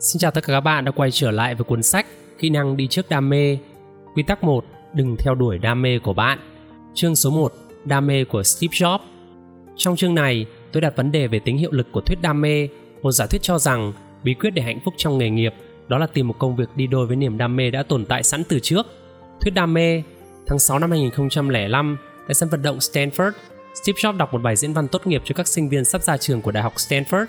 Xin chào tất cả các bạn đã quay trở lại với cuốn sách Kỹ năng đi trước đam mê. Quy tắc 1, đừng theo đuổi đam mê của bạn. Chương số 1, đam mê của Steve Jobs. Trong chương này, tôi đặt vấn đề về tính hiệu lực của thuyết đam mê, một giả thuyết cho rằng bí quyết để hạnh phúc trong nghề nghiệp đó là tìm một công việc đi đôi với niềm đam mê đã tồn tại sẵn từ trước. Thuyết đam mê, tháng 6 năm 2005, tại sân vận động Stanford, Steve Jobs đọc một bài diễn văn tốt nghiệp cho các sinh viên sắp ra trường của Đại học Stanford.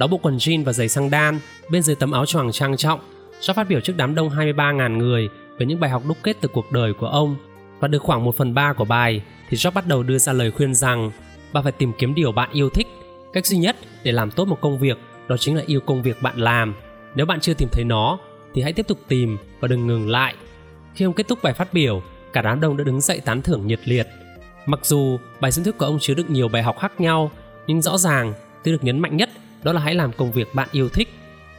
Đó bộ quần jean và giày sang đan, bên dưới tấm áo choàng trang trọng. cho phát biểu trước đám đông 23.000 người về những bài học đúc kết từ cuộc đời của ông. Và được khoảng 1 phần 3 của bài, thì Job bắt đầu đưa ra lời khuyên rằng bạn phải tìm kiếm điều bạn yêu thích. Cách duy nhất để làm tốt một công việc đó chính là yêu công việc bạn làm. Nếu bạn chưa tìm thấy nó, thì hãy tiếp tục tìm và đừng ngừng lại. Khi ông kết thúc bài phát biểu, cả đám đông đã đứng dậy tán thưởng nhiệt liệt. Mặc dù bài diễn thuyết của ông chứa đựng nhiều bài học khác nhau, nhưng rõ ràng thứ được nhấn mạnh nhất đó là hãy làm công việc bạn yêu thích.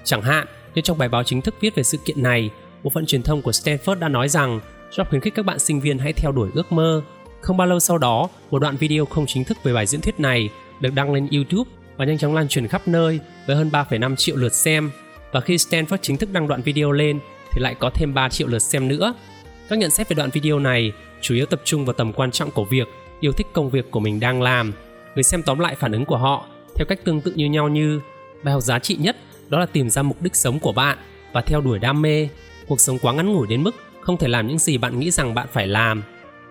Chẳng hạn, như trong bài báo chính thức viết về sự kiện này, bộ phận truyền thông của Stanford đã nói rằng Job khuyến khích các bạn sinh viên hãy theo đuổi ước mơ. Không bao lâu sau đó, một đoạn video không chính thức về bài diễn thuyết này được đăng lên YouTube và nhanh chóng lan truyền khắp nơi với hơn 3,5 triệu lượt xem. Và khi Stanford chính thức đăng đoạn video lên thì lại có thêm 3 triệu lượt xem nữa. Các nhận xét về đoạn video này chủ yếu tập trung vào tầm quan trọng của việc yêu thích công việc của mình đang làm. Người xem tóm lại phản ứng của họ theo cách tương tự như nhau như bài học giá trị nhất đó là tìm ra mục đích sống của bạn và theo đuổi đam mê. Cuộc sống quá ngắn ngủi đến mức không thể làm những gì bạn nghĩ rằng bạn phải làm.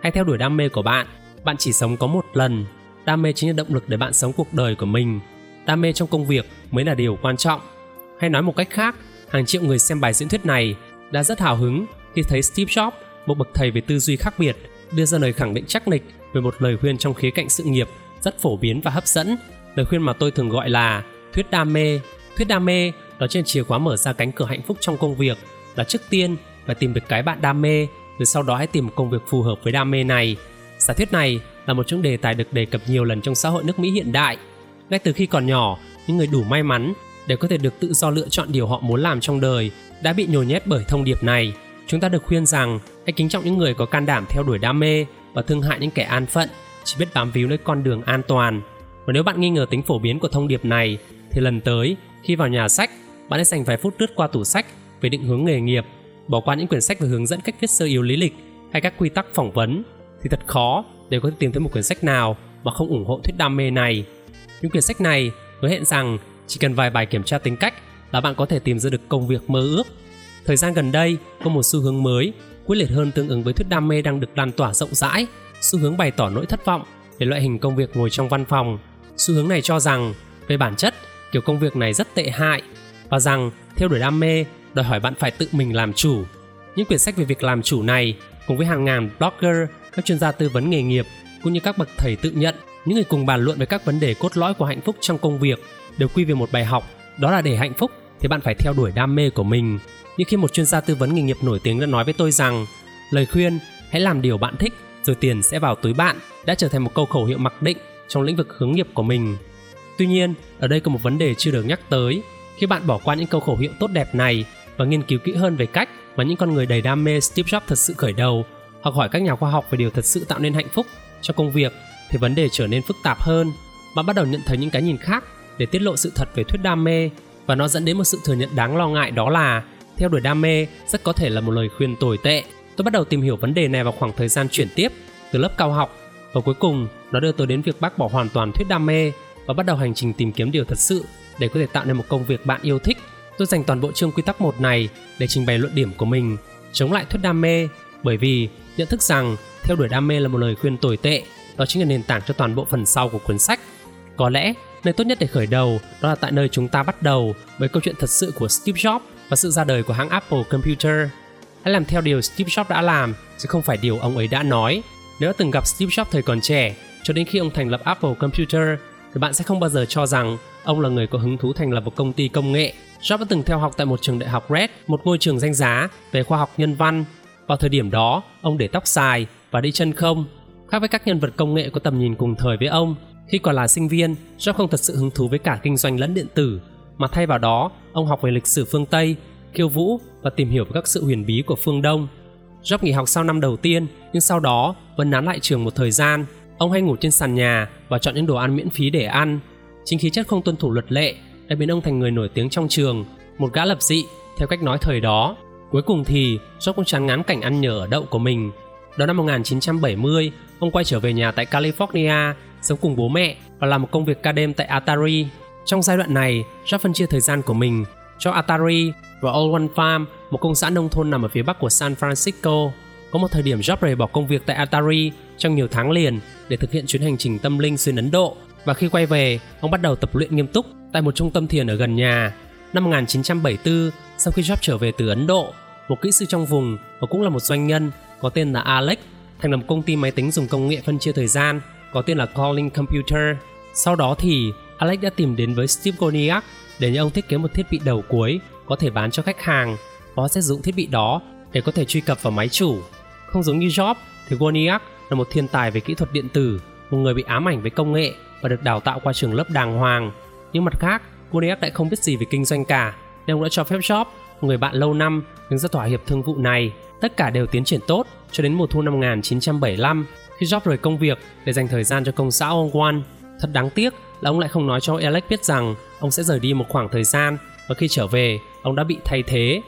hay theo đuổi đam mê của bạn. Bạn chỉ sống có một lần. Đam mê chính là động lực để bạn sống cuộc đời của mình. Đam mê trong công việc mới là điều quan trọng. Hay nói một cách khác, hàng triệu người xem bài diễn thuyết này đã rất hào hứng khi thấy Steve Jobs, một bậc thầy về tư duy khác biệt, đưa ra lời khẳng định chắc nịch về một lời khuyên trong khía cạnh sự nghiệp rất phổ biến và hấp dẫn. Lời khuyên mà tôi thường gọi là thuyết đam mê. Thuyết đam mê đó trên chìa khóa mở ra cánh cửa hạnh phúc trong công việc là trước tiên phải tìm được cái bạn đam mê rồi sau đó hãy tìm một công việc phù hợp với đam mê này. Giả thuyết này là một trong đề tài được đề cập nhiều lần trong xã hội nước Mỹ hiện đại. Ngay từ khi còn nhỏ, những người đủ may mắn để có thể được tự do lựa chọn điều họ muốn làm trong đời đã bị nhồi nhét bởi thông điệp này. Chúng ta được khuyên rằng hãy kính trọng những người có can đảm theo đuổi đam mê và thương hại những kẻ an phận, chỉ biết bám víu lấy con đường an toàn. Và nếu bạn nghi ngờ tính phổ biến của thông điệp này, thì lần tới khi vào nhà sách, bạn hãy dành vài phút lướt qua tủ sách về định hướng nghề nghiệp, bỏ qua những quyển sách về hướng dẫn cách viết sơ yếu lý lịch hay các quy tắc phỏng vấn thì thật khó để có thể tìm thấy một quyển sách nào mà không ủng hộ thuyết đam mê này. Những quyển sách này hứa hẹn rằng chỉ cần vài bài kiểm tra tính cách là bạn có thể tìm ra được công việc mơ ước. Thời gian gần đây có một xu hướng mới, quyết liệt hơn tương ứng với thuyết đam mê đang được lan tỏa rộng rãi, xu hướng bày tỏ nỗi thất vọng về loại hình công việc ngồi trong văn phòng. Xu hướng này cho rằng về bản chất, kiểu công việc này rất tệ hại và rằng theo đuổi đam mê đòi hỏi bạn phải tự mình làm chủ. Những quyển sách về việc làm chủ này cùng với hàng ngàn blogger, các chuyên gia tư vấn nghề nghiệp cũng như các bậc thầy tự nhận, những người cùng bàn luận về các vấn đề cốt lõi của hạnh phúc trong công việc đều quy về một bài học, đó là để hạnh phúc thì bạn phải theo đuổi đam mê của mình. Như khi một chuyên gia tư vấn nghề nghiệp nổi tiếng đã nói với tôi rằng, lời khuyên hãy làm điều bạn thích rồi tiền sẽ vào túi bạn đã trở thành một câu khẩu hiệu mặc định trong lĩnh vực hướng nghiệp của mình. Tuy nhiên, ở đây có một vấn đề chưa được nhắc tới. Khi bạn bỏ qua những câu khẩu hiệu tốt đẹp này và nghiên cứu kỹ hơn về cách mà những con người đầy đam mê Steve Jobs thật sự khởi đầu, hoặc hỏi các nhà khoa học về điều thật sự tạo nên hạnh phúc cho công việc, thì vấn đề trở nên phức tạp hơn. Bạn bắt đầu nhận thấy những cái nhìn khác để tiết lộ sự thật về thuyết đam mê và nó dẫn đến một sự thừa nhận đáng lo ngại đó là theo đuổi đam mê rất có thể là một lời khuyên tồi tệ. Tôi bắt đầu tìm hiểu vấn đề này vào khoảng thời gian chuyển tiếp từ lớp cao học và cuối cùng nó đưa tôi đến việc bác bỏ hoàn toàn thuyết đam mê và bắt đầu hành trình tìm kiếm điều thật sự để có thể tạo nên một công việc bạn yêu thích. Tôi dành toàn bộ chương quy tắc một này để trình bày luận điểm của mình chống lại thuyết đam mê bởi vì nhận thức rằng theo đuổi đam mê là một lời khuyên tồi tệ đó chính là nền tảng cho toàn bộ phần sau của cuốn sách. Có lẽ nơi tốt nhất để khởi đầu đó là tại nơi chúng ta bắt đầu với câu chuyện thật sự của Steve Jobs và sự ra đời của hãng Apple Computer. Hãy làm theo điều Steve Jobs đã làm, chứ không phải điều ông ấy đã nói. Nếu đã từng gặp Steve Jobs thời còn trẻ, cho đến khi ông thành lập Apple Computer, thì bạn sẽ không bao giờ cho rằng ông là người có hứng thú thành lập một công ty công nghệ. Jobs đã từng theo học tại một trường đại học Red, một ngôi trường danh giá về khoa học nhân văn. Vào thời điểm đó, ông để tóc dài và đi chân không. Khác với các nhân vật công nghệ có tầm nhìn cùng thời với ông, khi còn là sinh viên, Jobs không thật sự hứng thú với cả kinh doanh lẫn điện tử, mà thay vào đó, ông học về lịch sử phương Tây, khiêu vũ và tìm hiểu về các sự huyền bí của phương Đông. Jobs nghỉ học sau năm đầu tiên, nhưng sau đó vẫn nán lại trường một thời gian. Ông hay ngủ trên sàn nhà và chọn những đồ ăn miễn phí để ăn. Chính khí chất không tuân thủ luật lệ đã biến ông thành người nổi tiếng trong trường, một gã lập dị theo cách nói thời đó. Cuối cùng thì do cũng chán ngán cảnh ăn nhờ ở đậu của mình. Đó năm 1970, ông quay trở về nhà tại California, sống cùng bố mẹ và làm một công việc ca đêm tại Atari. Trong giai đoạn này, Job phân chia thời gian của mình cho Atari và Old One Farm, một công xã nông thôn nằm ở phía bắc của San Francisco. Có một thời điểm Job bỏ công việc tại Atari trong nhiều tháng liền để thực hiện chuyến hành trình tâm linh xuyên Ấn Độ và khi quay về, ông bắt đầu tập luyện nghiêm túc tại một trung tâm thiền ở gần nhà. Năm 1974, sau khi Job trở về từ Ấn Độ, một kỹ sư trong vùng và cũng là một doanh nhân có tên là Alex thành lập công ty máy tính dùng công nghệ phân chia thời gian có tên là Calling Computer. Sau đó thì Alex đã tìm đến với Steve Goniak để nhờ ông thiết kế một thiết bị đầu cuối có thể bán cho khách hàng và sẽ dùng dụng thiết bị đó để có thể truy cập vào máy chủ. Không giống như Job thì Wozniak là một thiên tài về kỹ thuật điện tử, một người bị ám ảnh với công nghệ và được đào tạo qua trường lớp đàng hoàng. Nhưng mặt khác, Wozniak lại không biết gì về kinh doanh cả, nên ông đã cho phép Job, người bạn lâu năm, đứng ra thỏa hiệp thương vụ này. Tất cả đều tiến triển tốt cho đến mùa thu năm 1975 khi Job rời công việc để dành thời gian cho công xã ông One. Thật đáng tiếc là ông lại không nói cho Alex biết rằng ông sẽ rời đi một khoảng thời gian và khi trở về, ông đã bị thay thế.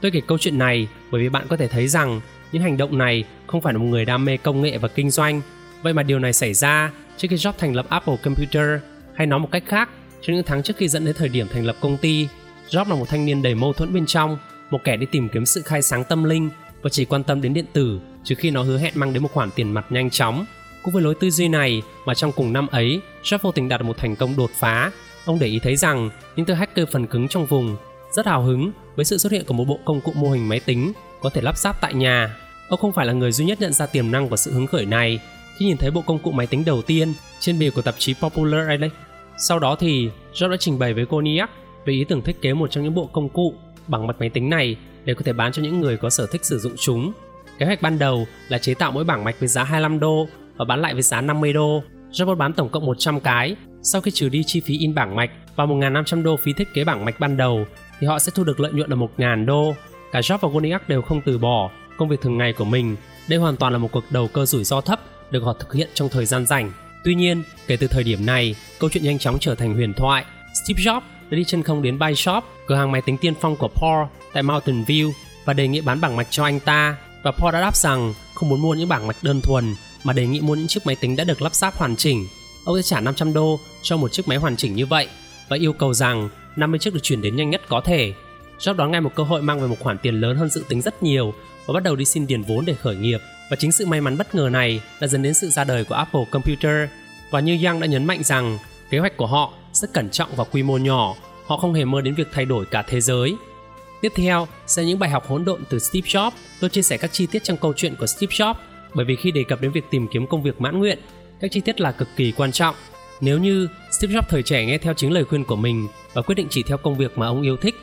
Tôi kể câu chuyện này bởi vì bạn có thể thấy rằng những hành động này không phải là một người đam mê công nghệ và kinh doanh. Vậy mà điều này xảy ra trước khi Jobs thành lập Apple Computer hay nói một cách khác, trong những tháng trước khi dẫn đến thời điểm thành lập công ty, Jobs là một thanh niên đầy mâu thuẫn bên trong, một kẻ đi tìm kiếm sự khai sáng tâm linh và chỉ quan tâm đến điện tử trừ khi nó hứa hẹn mang đến một khoản tiền mặt nhanh chóng. Cũng với lối tư duy này mà trong cùng năm ấy, Jobs vô tình đạt được một thành công đột phá. Ông để ý thấy rằng những tên hacker phần cứng trong vùng rất hào hứng với sự xuất hiện của một bộ công cụ mô hình máy tính có thể lắp ráp tại nhà. Ông không phải là người duy nhất nhận ra tiềm năng của sự hứng khởi này khi nhìn thấy bộ công cụ máy tính đầu tiên trên bìa của tạp chí Popular Electronics. Sau đó thì Jobs đã trình bày với Wozniak về ý tưởng thiết kế một trong những bộ công cụ bằng mặt máy tính này để có thể bán cho những người có sở thích sử dụng chúng. Kế hoạch ban đầu là chế tạo mỗi bảng mạch với giá 25 đô và bán lại với giá 50 đô. Jobs bán tổng cộng 100 cái. Sau khi trừ đi chi phí in bảng mạch và 1.500 đô phí thiết kế bảng mạch ban đầu, thì họ sẽ thu được lợi nhuận là 1.000 đô. Cả Job và Wozniak đều không từ bỏ công việc thường ngày của mình. Đây hoàn toàn là một cuộc đầu cơ rủi ro thấp được họ thực hiện trong thời gian rảnh. Tuy nhiên, kể từ thời điểm này, câu chuyện nhanh chóng trở thành huyền thoại. Steve Jobs đã đi chân không đến Buy Shop, cửa hàng máy tính tiên phong của Paul tại Mountain View và đề nghị bán bảng mạch cho anh ta. Và Paul đã đáp rằng không muốn mua những bảng mạch đơn thuần mà đề nghị mua những chiếc máy tính đã được lắp ráp hoàn chỉnh. Ông sẽ trả 500 đô cho một chiếc máy hoàn chỉnh như vậy và yêu cầu rằng 50 chiếc được chuyển đến nhanh nhất có thể. Job đón ngay một cơ hội mang về một khoản tiền lớn hơn dự tính rất nhiều và bắt đầu đi xin tiền vốn để khởi nghiệp. Và chính sự may mắn bất ngờ này đã dẫn đến sự ra đời của Apple Computer. Và như Yang đã nhấn mạnh rằng kế hoạch của họ rất cẩn trọng và quy mô nhỏ, họ không hề mơ đến việc thay đổi cả thế giới. Tiếp theo sẽ những bài học hỗn độn từ Steve Jobs. Tôi chia sẻ các chi tiết trong câu chuyện của Steve Jobs bởi vì khi đề cập đến việc tìm kiếm công việc mãn nguyện, các chi tiết là cực kỳ quan trọng. Nếu như Steve Jobs thời trẻ nghe theo chính lời khuyên của mình và quyết định chỉ theo công việc mà ông yêu thích,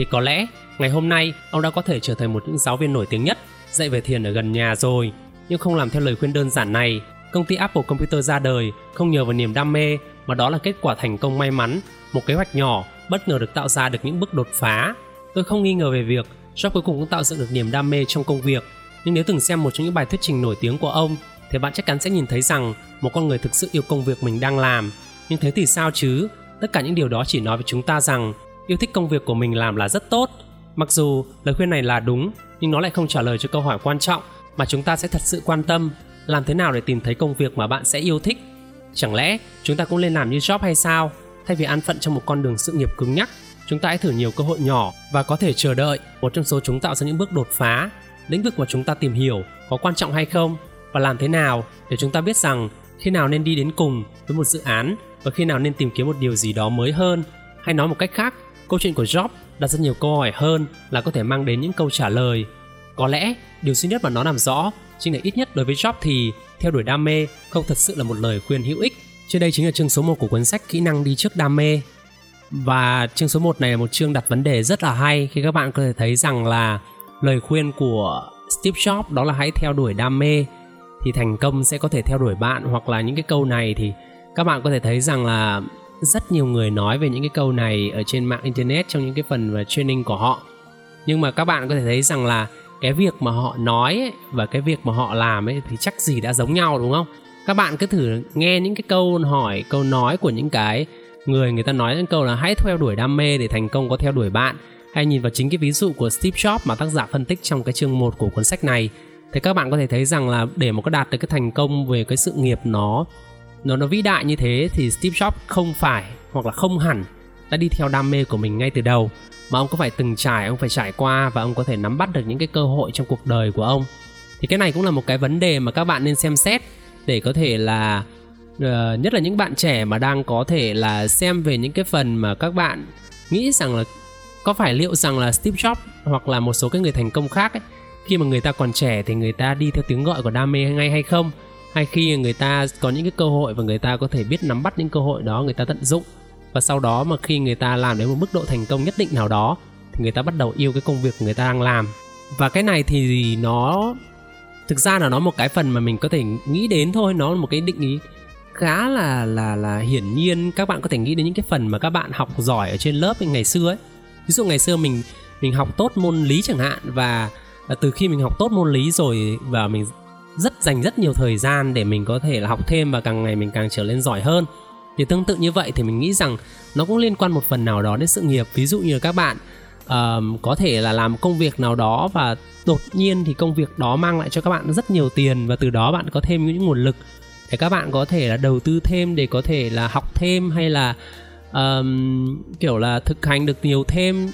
thì có lẽ ngày hôm nay ông đã có thể trở thành một những giáo viên nổi tiếng nhất dạy về thiền ở gần nhà rồi. Nhưng không làm theo lời khuyên đơn giản này, công ty Apple Computer ra đời không nhờ vào niềm đam mê mà đó là kết quả thành công may mắn, một kế hoạch nhỏ bất ngờ được tạo ra được những bước đột phá. Tôi không nghi ngờ về việc Jobs cuối cùng cũng tạo dựng được niềm đam mê trong công việc, nhưng nếu từng xem một trong những bài thuyết trình nổi tiếng của ông thì bạn chắc chắn sẽ nhìn thấy rằng một con người thực sự yêu công việc mình đang làm. Nhưng thế thì sao chứ? Tất cả những điều đó chỉ nói với chúng ta rằng yêu thích công việc của mình làm là rất tốt. Mặc dù lời khuyên này là đúng, nhưng nó lại không trả lời cho câu hỏi quan trọng mà chúng ta sẽ thật sự quan tâm. Làm thế nào để tìm thấy công việc mà bạn sẽ yêu thích? Chẳng lẽ chúng ta cũng nên làm như job hay sao? Thay vì an phận trong một con đường sự nghiệp cứng nhắc chúng ta hãy thử nhiều cơ hội nhỏ và có thể chờ đợi. Một trong số chúng tạo ra những bước đột phá. Lĩnh vực mà chúng ta tìm hiểu có quan trọng hay không? Và làm thế nào để chúng ta biết rằng khi nào nên đi đến cùng với một dự án và khi nào nên tìm kiếm một điều gì đó mới hơn? Hay nói một cách khác câu chuyện của job đặt ra nhiều câu hỏi hơn là có thể mang đến những câu trả lời. Có lẽ, điều duy nhất mà nó làm rõ chính là ít nhất đối với job thì, theo đuổi đam mê không thật sự là một lời khuyên hữu ích. Trên đây chính là chương số 1 của cuốn sách kỹ năng đi trước đam mê. Và chương số 1 này là một chương đặt vấn đề rất là hay khi các bạn có thể thấy rằng là lời khuyên của Steve Jobs đó là hãy theo đuổi đam mê thì thành công sẽ có thể theo đuổi bạn. Hoặc là những cái câu này thì các bạn có thể thấy rằng là rất nhiều người nói về những cái câu này ở trên mạng internet trong những cái phần và training của họ. Nhưng mà các bạn có thể thấy rằng là cái việc mà họ nói ấy, và cái việc mà họ làm ấy thì chắc gì đã giống nhau đúng không? Các bạn cứ thử nghe những cái câu hỏi câu nói của những cái người người ta nói những câu là hãy theo đuổi đam mê để thành công có theo đuổi bạn. Hay nhìn vào chính cái ví dụ của Steve Jobs mà tác giả phân tích trong cái chương 1 của cuốn sách này thì các bạn có thể thấy rằng là để mà có đạt được cái thành công về cái sự nghiệp nó nó nó vĩ đại như thế thì Steve Jobs không phải hoặc là không hẳn đã đi theo đam mê của mình ngay từ đầu. Mà ông có phải từng trải ông phải trải qua và ông có thể nắm bắt được những cái cơ hội trong cuộc đời của ông. Thì cái này cũng là một cái vấn đề mà các bạn nên xem xét để có thể là uh, nhất là những bạn trẻ mà đang có thể là xem về những cái phần mà các bạn nghĩ rằng là có phải liệu rằng là Steve Jobs hoặc là một số cái người thành công khác ấy, khi mà người ta còn trẻ thì người ta đi theo tiếng gọi của đam mê ngay hay không? Hay khi người ta có những cái cơ hội và người ta có thể biết nắm bắt những cơ hội đó, người ta tận dụng. Và sau đó mà khi người ta làm đến một mức độ thành công nhất định nào đó, thì người ta bắt đầu yêu cái công việc người ta đang làm. Và cái này thì nó, thực ra là nó một cái phần mà mình có thể nghĩ đến thôi. Nó là một cái định ý khá là là là hiển nhiên. Các bạn có thể nghĩ đến những cái phần mà các bạn học giỏi ở trên lớp ngày xưa ấy. Ví dụ ngày xưa mình mình học tốt môn lý chẳng hạn, và à, từ khi mình học tốt môn lý rồi và mình rất dành rất nhiều thời gian để mình có thể là học thêm và càng ngày mình càng trở lên giỏi hơn. Thì tương tự như vậy thì mình nghĩ rằng nó cũng liên quan một phần nào đó đến sự nghiệp. Ví dụ như là các bạn uh, có thể là làm công việc nào đó và đột nhiên thì công việc đó mang lại cho các bạn rất nhiều tiền và từ đó bạn có thêm những nguồn lực để các bạn có thể là đầu tư thêm để có thể là học thêm hay là um, kiểu là thực hành được nhiều thêm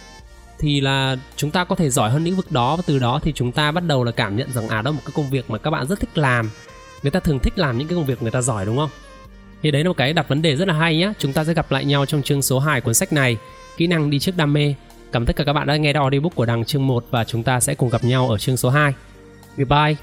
thì là chúng ta có thể giỏi hơn lĩnh vực đó và từ đó thì chúng ta bắt đầu là cảm nhận rằng à đó là một cái công việc mà các bạn rất thích làm. Người ta thường thích làm những cái công việc người ta giỏi, đúng không? Thì đấy là một cái đặt vấn đề rất là hay nhé chúng ta sẽ gặp lại nhau trong chương số 2 cuốn sách này, kỹ năng đi trước đam mê. Cảm ơn tất cả các bạn đã nghe audiobook của đằng chương 1 và chúng ta sẽ cùng gặp nhau ở chương số 2 goodbye.